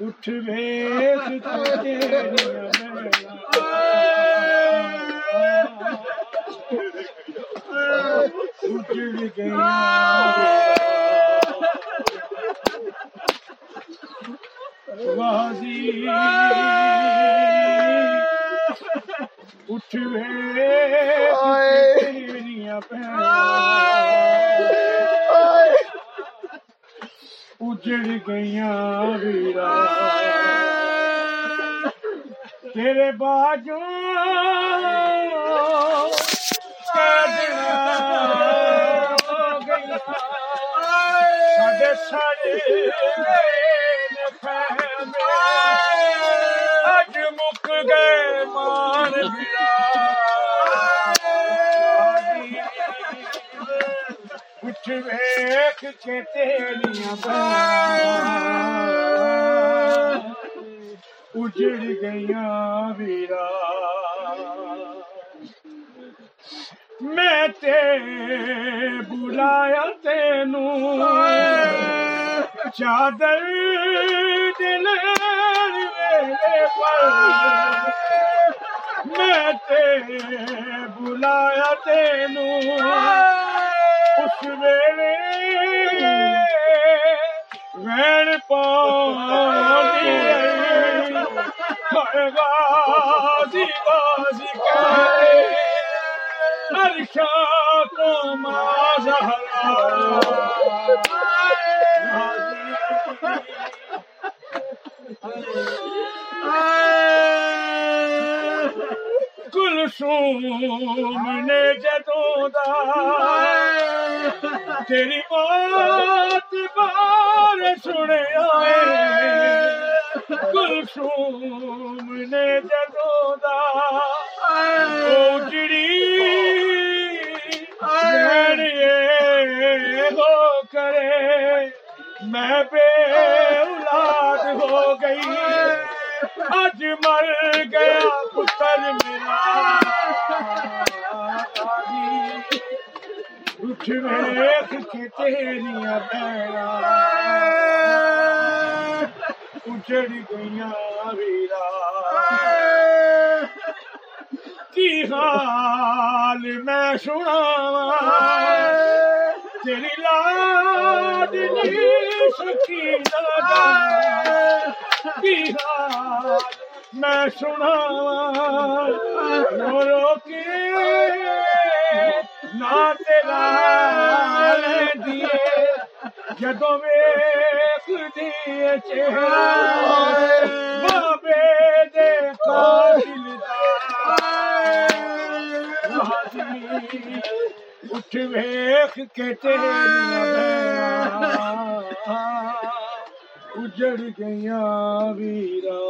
اٹھ ویس تیریاں بہنا اجڑ اٹھ ویس تیریاں بہنا اجڑ گئیاں ویرا تیرے باجو ساڈے ساڑے اج مک گئے مان اٹھ ویکھ کے تیریاں اجڑ گئیاں ویرا۔ میں تے بلایا تینو چادر دل ویلے پر۔ میں تے بلایا تینو اس ویلے وین پانی غازی غازی کہے عرشا کو نے جدوں دا تیری بات بار سنیا کلثوم نے جدوں دا اجڑی ہو کرے میں بے اولاد ہو گئی اج مر اٹھ ویخ کے تیریاں بہنا اجڑ گئیاں ویرا کی حال میں سنا تیری لاد سکی کی حال میں سنا جدو چہرہ بابے دے قاتل اٹھ ویخ کے تیریاں اجڑ گئیاں ویرا